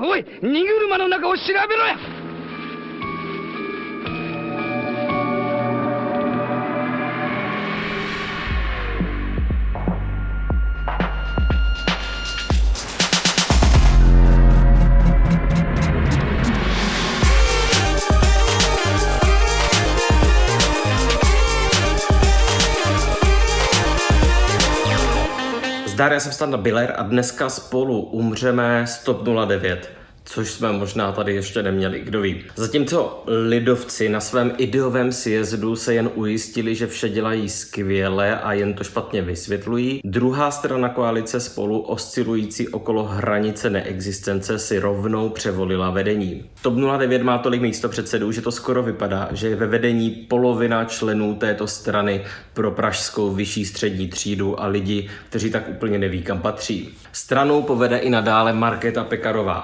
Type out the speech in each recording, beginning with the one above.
おい荷車の中を調べろや。Zdar, já jsem Standa Biller a dneska spolu umřeme Stop 09 což jsme možná tady ještě neměli, kdo ví. Zatímco lidovci na svém ideovém sjezdu se jen ujistili, že vše dělají skvěle a jen to špatně vysvětlují, druhá strana koalice spolu oscilující okolo hranice neexistence si rovnou převolila vedení. TOP 09 má tolik místo předsedů, že to skoro vypadá, že je ve vedení polovina členů této strany pro pražskou vyšší střední třídu a lidi, kteří tak úplně neví, kam patří. Stranou povede i nadále Markéta Pekarová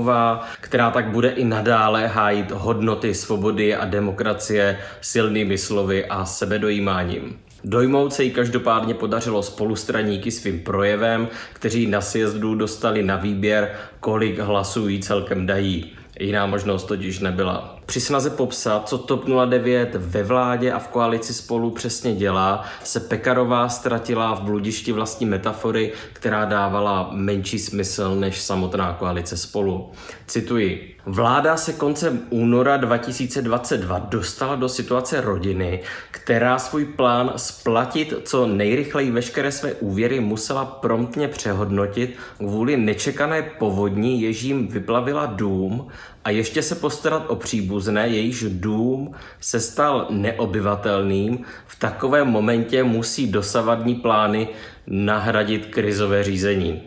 Adamová, která tak bude i nadále hájit hodnoty svobody a demokracie silnými slovy a sebedojímáním. Dojmout se jí každopádně podařilo spolustraníky svým projevem, kteří na sjezdu dostali na výběr, kolik hlasů jí celkem dají. Jiná možnost totiž nebyla. Při snaze popsat, co TOP 09 ve vládě a v koalici spolu přesně dělá, se Pekarová ztratila v bludišti vlastní metafory, která dávala menší smysl než samotná koalice spolu. Cituji. Vláda se koncem února 2022 dostala do situace rodiny, která svůj plán splatit co nejrychleji veškeré své úvěry musela promptně přehodnotit kvůli nečekané povodní, jež jim vyplavila dům a ještě se postarat o příbuzné, jejíž dům se stal neobyvatelným, v takovém momentě musí dosavadní plány nahradit krizové řízení.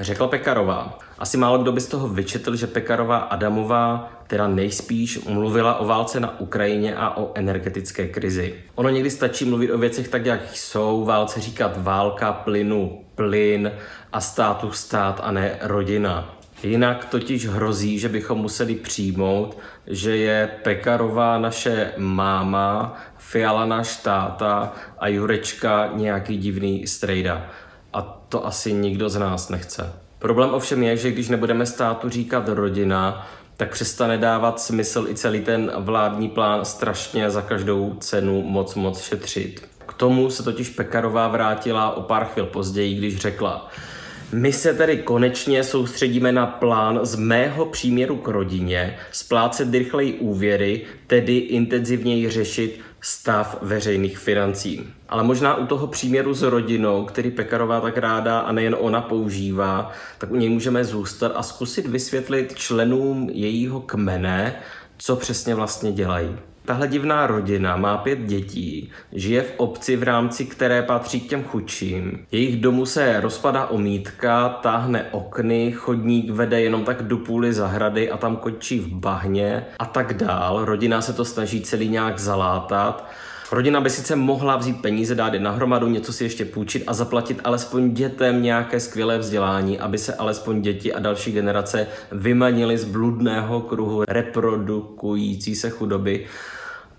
Řekla Pekarová. Asi málo kdo by z toho vyčetl, že Pekarová Adamová teda nejspíš mluvila o válce na Ukrajině a o energetické krizi. Ono někdy stačí mluvit o věcech tak, jak jsou, válce říkat válka, plynu, plyn a státu stát a ne rodina. Jinak totiž hrozí, že bychom museli přijmout, že je Pekarová naše máma, Fiala náš táta a Jurečka nějaký divný strejda. A to asi nikdo z nás nechce. Problém ovšem je, že když nebudeme státu říkat rodina, tak přestane dávat smysl i celý ten vládní plán strašně za každou cenu moc moc šetřit. K tomu se totiž Pekarová vrátila o pár chvil později, když řekla, my se tedy konečně soustředíme na plán z mého příměru k rodině, splácet rychleji úvěry, tedy intenzivněji řešit stav veřejných financí. Ale možná u toho příměru s rodinou, který Pekarová tak ráda a nejen ona používá, tak u něj můžeme zůstat a zkusit vysvětlit členům jejího kmene, co přesně vlastně dělají. Tahle divná rodina má pět dětí, žije v obci, v rámci které patří k těm chudším. Jejich domu se rozpadá omítka, táhne okny, chodník vede jenom tak do půly zahrady a tam končí v bahně a tak dál. Rodina se to snaží celý nějak zalátat. Rodina by sice mohla vzít peníze, dát je nahromadu, něco si ještě půjčit a zaplatit alespoň dětem nějaké skvělé vzdělání, aby se alespoň děti a další generace vymanili z bludného kruhu reprodukující se chudoby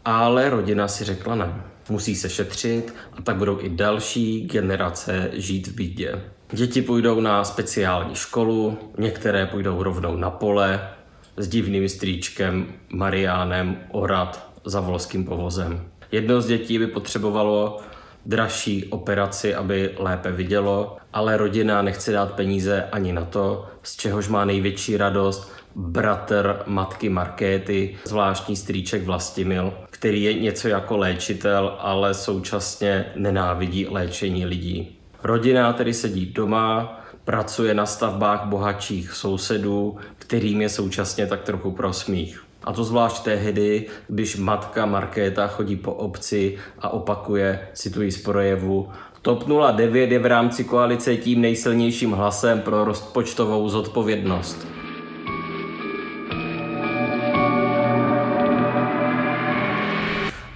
ale rodina si řekla ne. Musí se šetřit a tak budou i další generace žít v bídě. Děti půjdou na speciální školu, některé půjdou rovnou na pole s divným strýčkem Mariánem Orad za volským povozem. Jedno z dětí by potřebovalo dražší operaci, aby lépe vidělo, ale rodina nechce dát peníze ani na to, z čehož má největší radost bratr matky Markéty, zvláštní strýček Vlastimil, který je něco jako léčitel, ale současně nenávidí léčení lidí. Rodina tedy sedí doma, pracuje na stavbách bohatších sousedů, kterým je současně tak trochu prosmích. A to zvlášť tehdy, když matka Markéta chodí po obci a opakuje, cituji z projevu, TOP 09 je v rámci koalice tím nejsilnějším hlasem pro rozpočtovou zodpovědnost.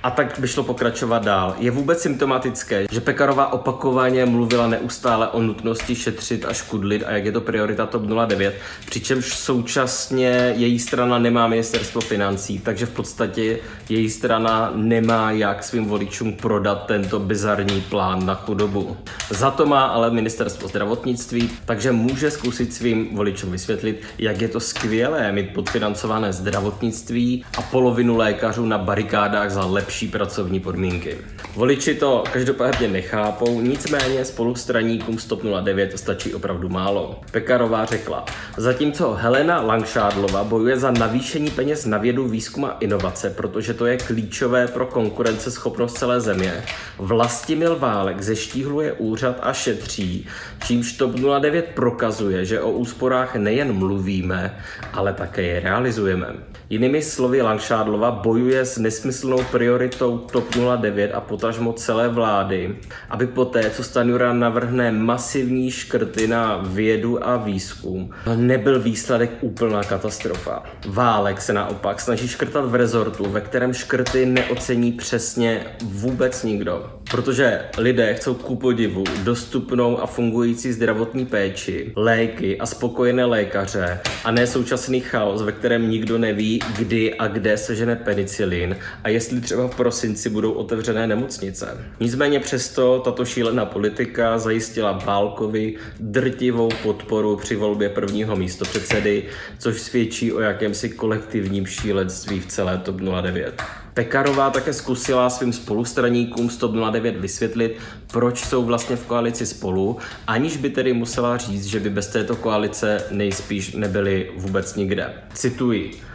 A tak by šlo pokračovat dál. Je vůbec symptomatické, že Pekarová opakovaně mluvila neustále o nutnosti šetřit a škudlit a jak je to priorita TOP 09, přičemž současně její strana nemá ministerstvo financí, takže v podstatě její strana nemá jak svým voličům prodat tento bizarní plán na chudobu. Za to má ale ministerstvo zdravotnictví, takže může zkusit svým voličům vysvětlit, jak je to skvělé mít podfinancované zdravotnictví a polovinu lékařů na barikádách za lepší pracovní podmínky. Voliči to každopádně nechápou, nicméně spolustraníkům 109 stačí opravdu málo. Pekarová řekla, zatímco Helena Langšádlova bojuje za navýšení peněz na vědu, výzkum a inovace, protože to je klíčové pro konkurenceschopnost celé země, Vlastimil Válek zeštíhluje úřad a šetří, čímž TOP 09 prokazuje, že o úsporách nejen mluvíme, ale také je realizujeme. Jinými slovy, Langšádlova bojuje s nesmyslnou prioritou TOP 09 a potažmo celé vlády, aby poté, co Stanjura navrhne masivní škrty na vědu a výzkum, nebyl výsledek úplná katastrofa. Válek se naopak snaží škrtat v rezortu, ve kterém škrty neocení přesně vůbec nikdo. Protože lidé chcou ku podivu dostupnou a fungující zdravotní péči, léky a spokojené lékaře a ne současný chaos, ve kterém nikdo neví, kdy a kde sežene penicilin a jestli třeba v prosinci budou otevřené nemocnice. Nicméně přesto tato šílená politika zajistila Bálkovi drtivou podporu při volbě prvního místo předsedy, což svědčí o jakémsi kolektivním šílenství v celé TOP 09. Pekarová také zkusila svým spolustraníkům z TOP 09 vysvětlit, proč jsou vlastně v koalici spolu, aniž by tedy musela říct, že by bez této koalice nejspíš nebyli vůbec nikde. Cituji.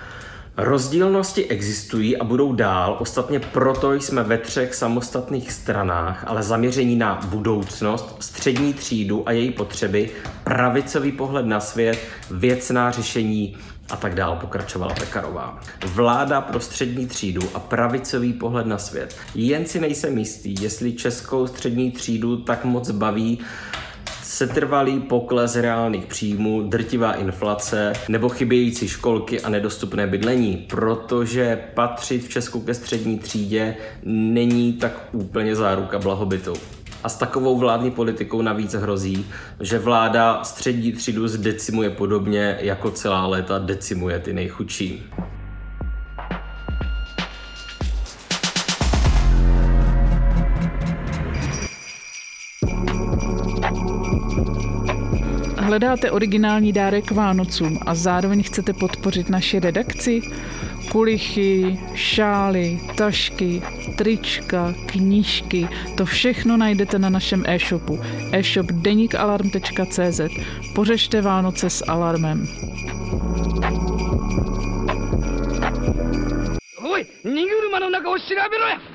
Rozdílnosti existují a budou dál, ostatně proto jsme ve třech samostatných stranách, ale zaměření na budoucnost, střední třídu a její potřeby, pravicový pohled na svět, věcná řešení a tak dál pokračovala Pekarová. Vláda pro střední třídu a pravicový pohled na svět. Jen si nejsem jistý, jestli českou střední třídu tak moc baví setrvalý pokles reálných příjmů, drtivá inflace nebo chybějící školky a nedostupné bydlení, protože patřit v Česku ke střední třídě není tak úplně záruka blahobytu. A s takovou vládní politikou navíc hrozí, že vláda střední třídu zdecimuje podobně, jako celá léta decimuje ty nejchudší. Hledáte originální dárek Vánocům a zároveň chcete podpořit naši redakci? Kulichy, šály, tašky, trička, knížky, to všechno najdete na našem e-shopu e-shop denikalarm.cz. Pořešte Vánoce s alarmem. おい荷車の中を調べろや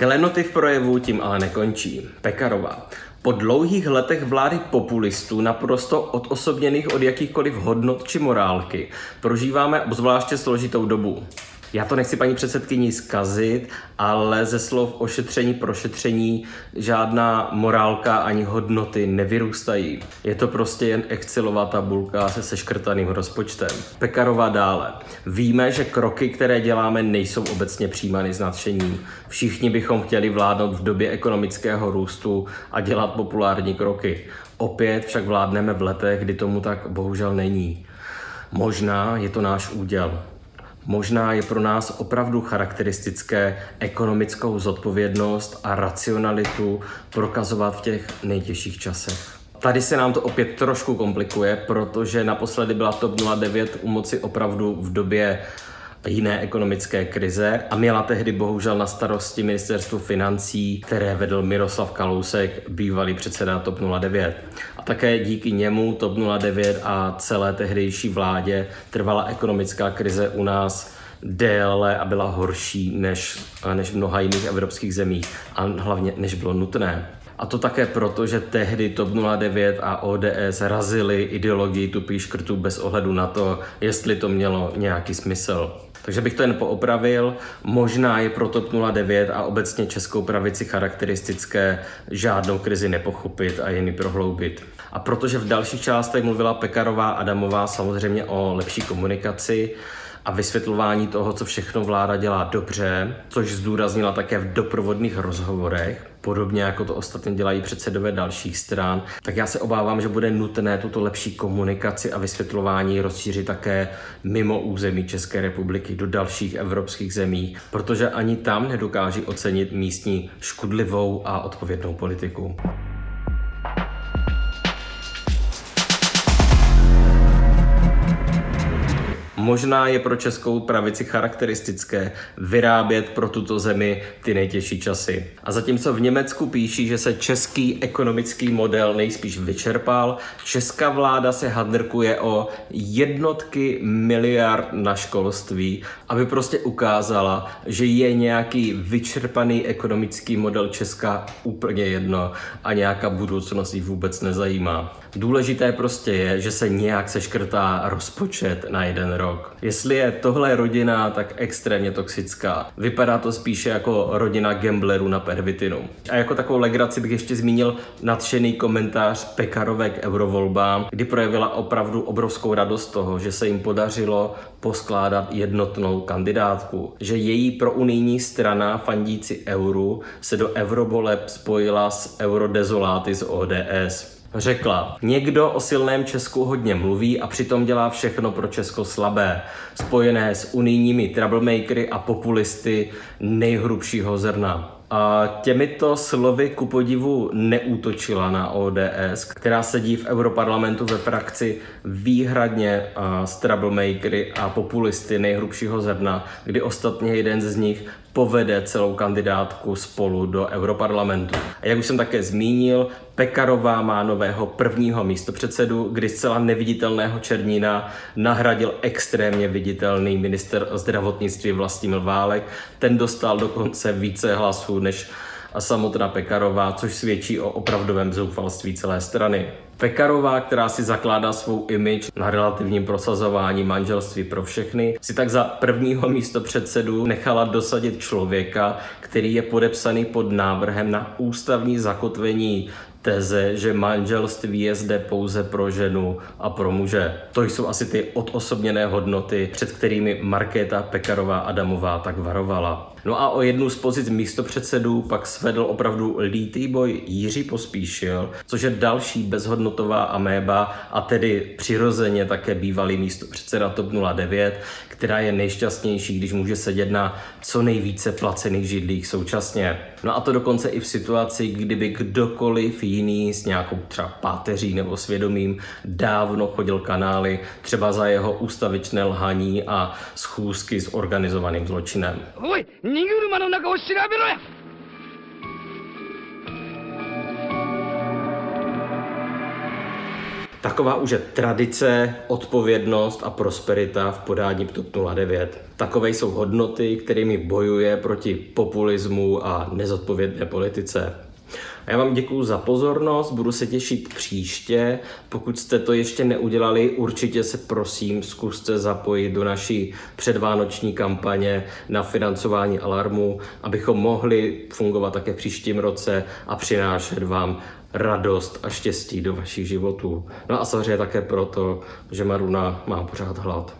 Klenoty v projevu tím ale nekončí. Pekarová. Po dlouhých letech vlády populistů, naprosto odosobněných od jakýchkoliv hodnot či morálky, prožíváme obzvláště složitou dobu. Já to nechci paní předsedkyni zkazit, ale ze slov ošetření, prošetření žádná morálka ani hodnoty nevyrůstají. Je to prostě jen Excelová tabulka se seškrtaným rozpočtem. Pekarová dále. Víme, že kroky, které děláme, nejsou obecně přijímány s nadšením. Všichni bychom chtěli vládnout v době ekonomického růstu a dělat populární kroky. Opět však vládneme v letech, kdy tomu tak bohužel není. Možná je to náš úděl. Možná je pro nás opravdu charakteristické ekonomickou zodpovědnost a racionalitu prokazovat v těch nejtěžších časech. Tady se nám to opět trošku komplikuje, protože naposledy byla TOP 09 u moci opravdu v době jiné ekonomické krize a měla tehdy bohužel na starosti ministerstvo financí, které vedl Miroslav Kalousek, bývalý předseda TOP 09. A také díky němu TOP 09 a celé tehdejší vládě trvala ekonomická krize u nás déle a byla horší než, než v mnoha jiných evropských zemích a hlavně než bylo nutné. A to také proto, že tehdy TOP 09 a ODS razili ideologii tupých škrtů bez ohledu na to, jestli to mělo nějaký smysl. Takže bych to jen poopravil. Možná je pro TOP 09 a obecně českou pravici charakteristické žádnou krizi nepochopit a jen prohloubit. A protože v dalších částech mluvila Pekarová Adamová samozřejmě o lepší komunikaci, a vysvětlování toho, co všechno vláda dělá dobře, což zdůraznila také v doprovodných rozhovorech, podobně jako to ostatně dělají předsedové dalších stran, tak já se obávám, že bude nutné tuto lepší komunikaci a vysvětlování rozšířit také mimo území České republiky do dalších evropských zemí, protože ani tam nedokáží ocenit místní škudlivou a odpovědnou politiku. Možná je pro českou pravici charakteristické vyrábět pro tuto zemi ty nejtěžší časy. A zatímco v Německu píší, že se český ekonomický model nejspíš vyčerpal, česká vláda se hadrkuje o jednotky miliard na školství, aby prostě ukázala, že je nějaký vyčerpaný ekonomický model Česka úplně jedno a nějaká budoucnost jí vůbec nezajímá. Důležité prostě je, že se nějak seškrtá rozpočet na jeden rok. Jestli je tohle rodina tak extrémně toxická, vypadá to spíše jako rodina gamblerů na pervitinu. A jako takovou legraci bych ještě zmínil nadšený komentář Pekarové k eurovolbám, kdy projevila opravdu obrovskou radost toho, že se jim podařilo poskládat jednotnou kandidátku. Že její prounijní strana fandíci euru se do eurovoleb spojila s eurodezoláty z ODS. Řekla, někdo o silném Česku hodně mluví a přitom dělá všechno pro Česko slabé, spojené s unijními troublemakery a populisty nejhrubšího zrna. A těmito slovy ku podivu neútočila na ODS, která sedí v Europarlamentu ve frakci výhradně s troublemakery a populisty nejhrubšího zrna, kdy ostatně jeden z nich povede celou kandidátku spolu do Europarlamentu. A jak už jsem také zmínil, Pekarová má nového prvního místopředsedu, kdy zcela neviditelného Černína nahradil extrémně viditelný minister zdravotnictví Vlastimil Válek. Ten dostal dokonce více hlasů než samotná Pekarová, což svědčí o opravdovém zoufalství celé strany. Pekarová, která si zakládá svou image na relativním prosazování manželství pro všechny, si tak za prvního místo předsedu nechala dosadit člověka, který je podepsaný pod návrhem na ústavní zakotvení teze, že manželství je zde pouze pro ženu a pro muže. To jsou asi ty odosobněné hodnoty, před kterými Markéta Pekarová Adamová tak varovala. No a o jednu z pozic místopředsedů pak svedl opravdu lítý boj Jiří Pospíšil, což je další bezhodnotová améba a tedy přirozeně také bývalý místopředseda TOP 09, která je nejšťastnější, když může sedět na co nejvíce placených židlích současně. No a to dokonce i v situaci, kdyby kdokoliv jiný s nějakou třeba páteří nebo svědomím dávno chodil kanály, třeba za jeho ústavičné lhaní a schůzky s organizovaným zločinem. おい荷車の中を調べろや Taková už je tradice, odpovědnost a prosperita v podání TOP 09. Takové jsou hodnoty, kterými bojuje proti populismu a nezodpovědné politice. Já vám děkuji za pozornost, budu se těšit příště. Pokud jste to ještě neudělali, určitě se prosím zkuste zapojit do naší předvánoční kampaně na financování alarmu, abychom mohli fungovat také v příštím roce a přinášet vám radost a štěstí do vašich životů. No a samozřejmě také proto, že Maruna má pořád hlad.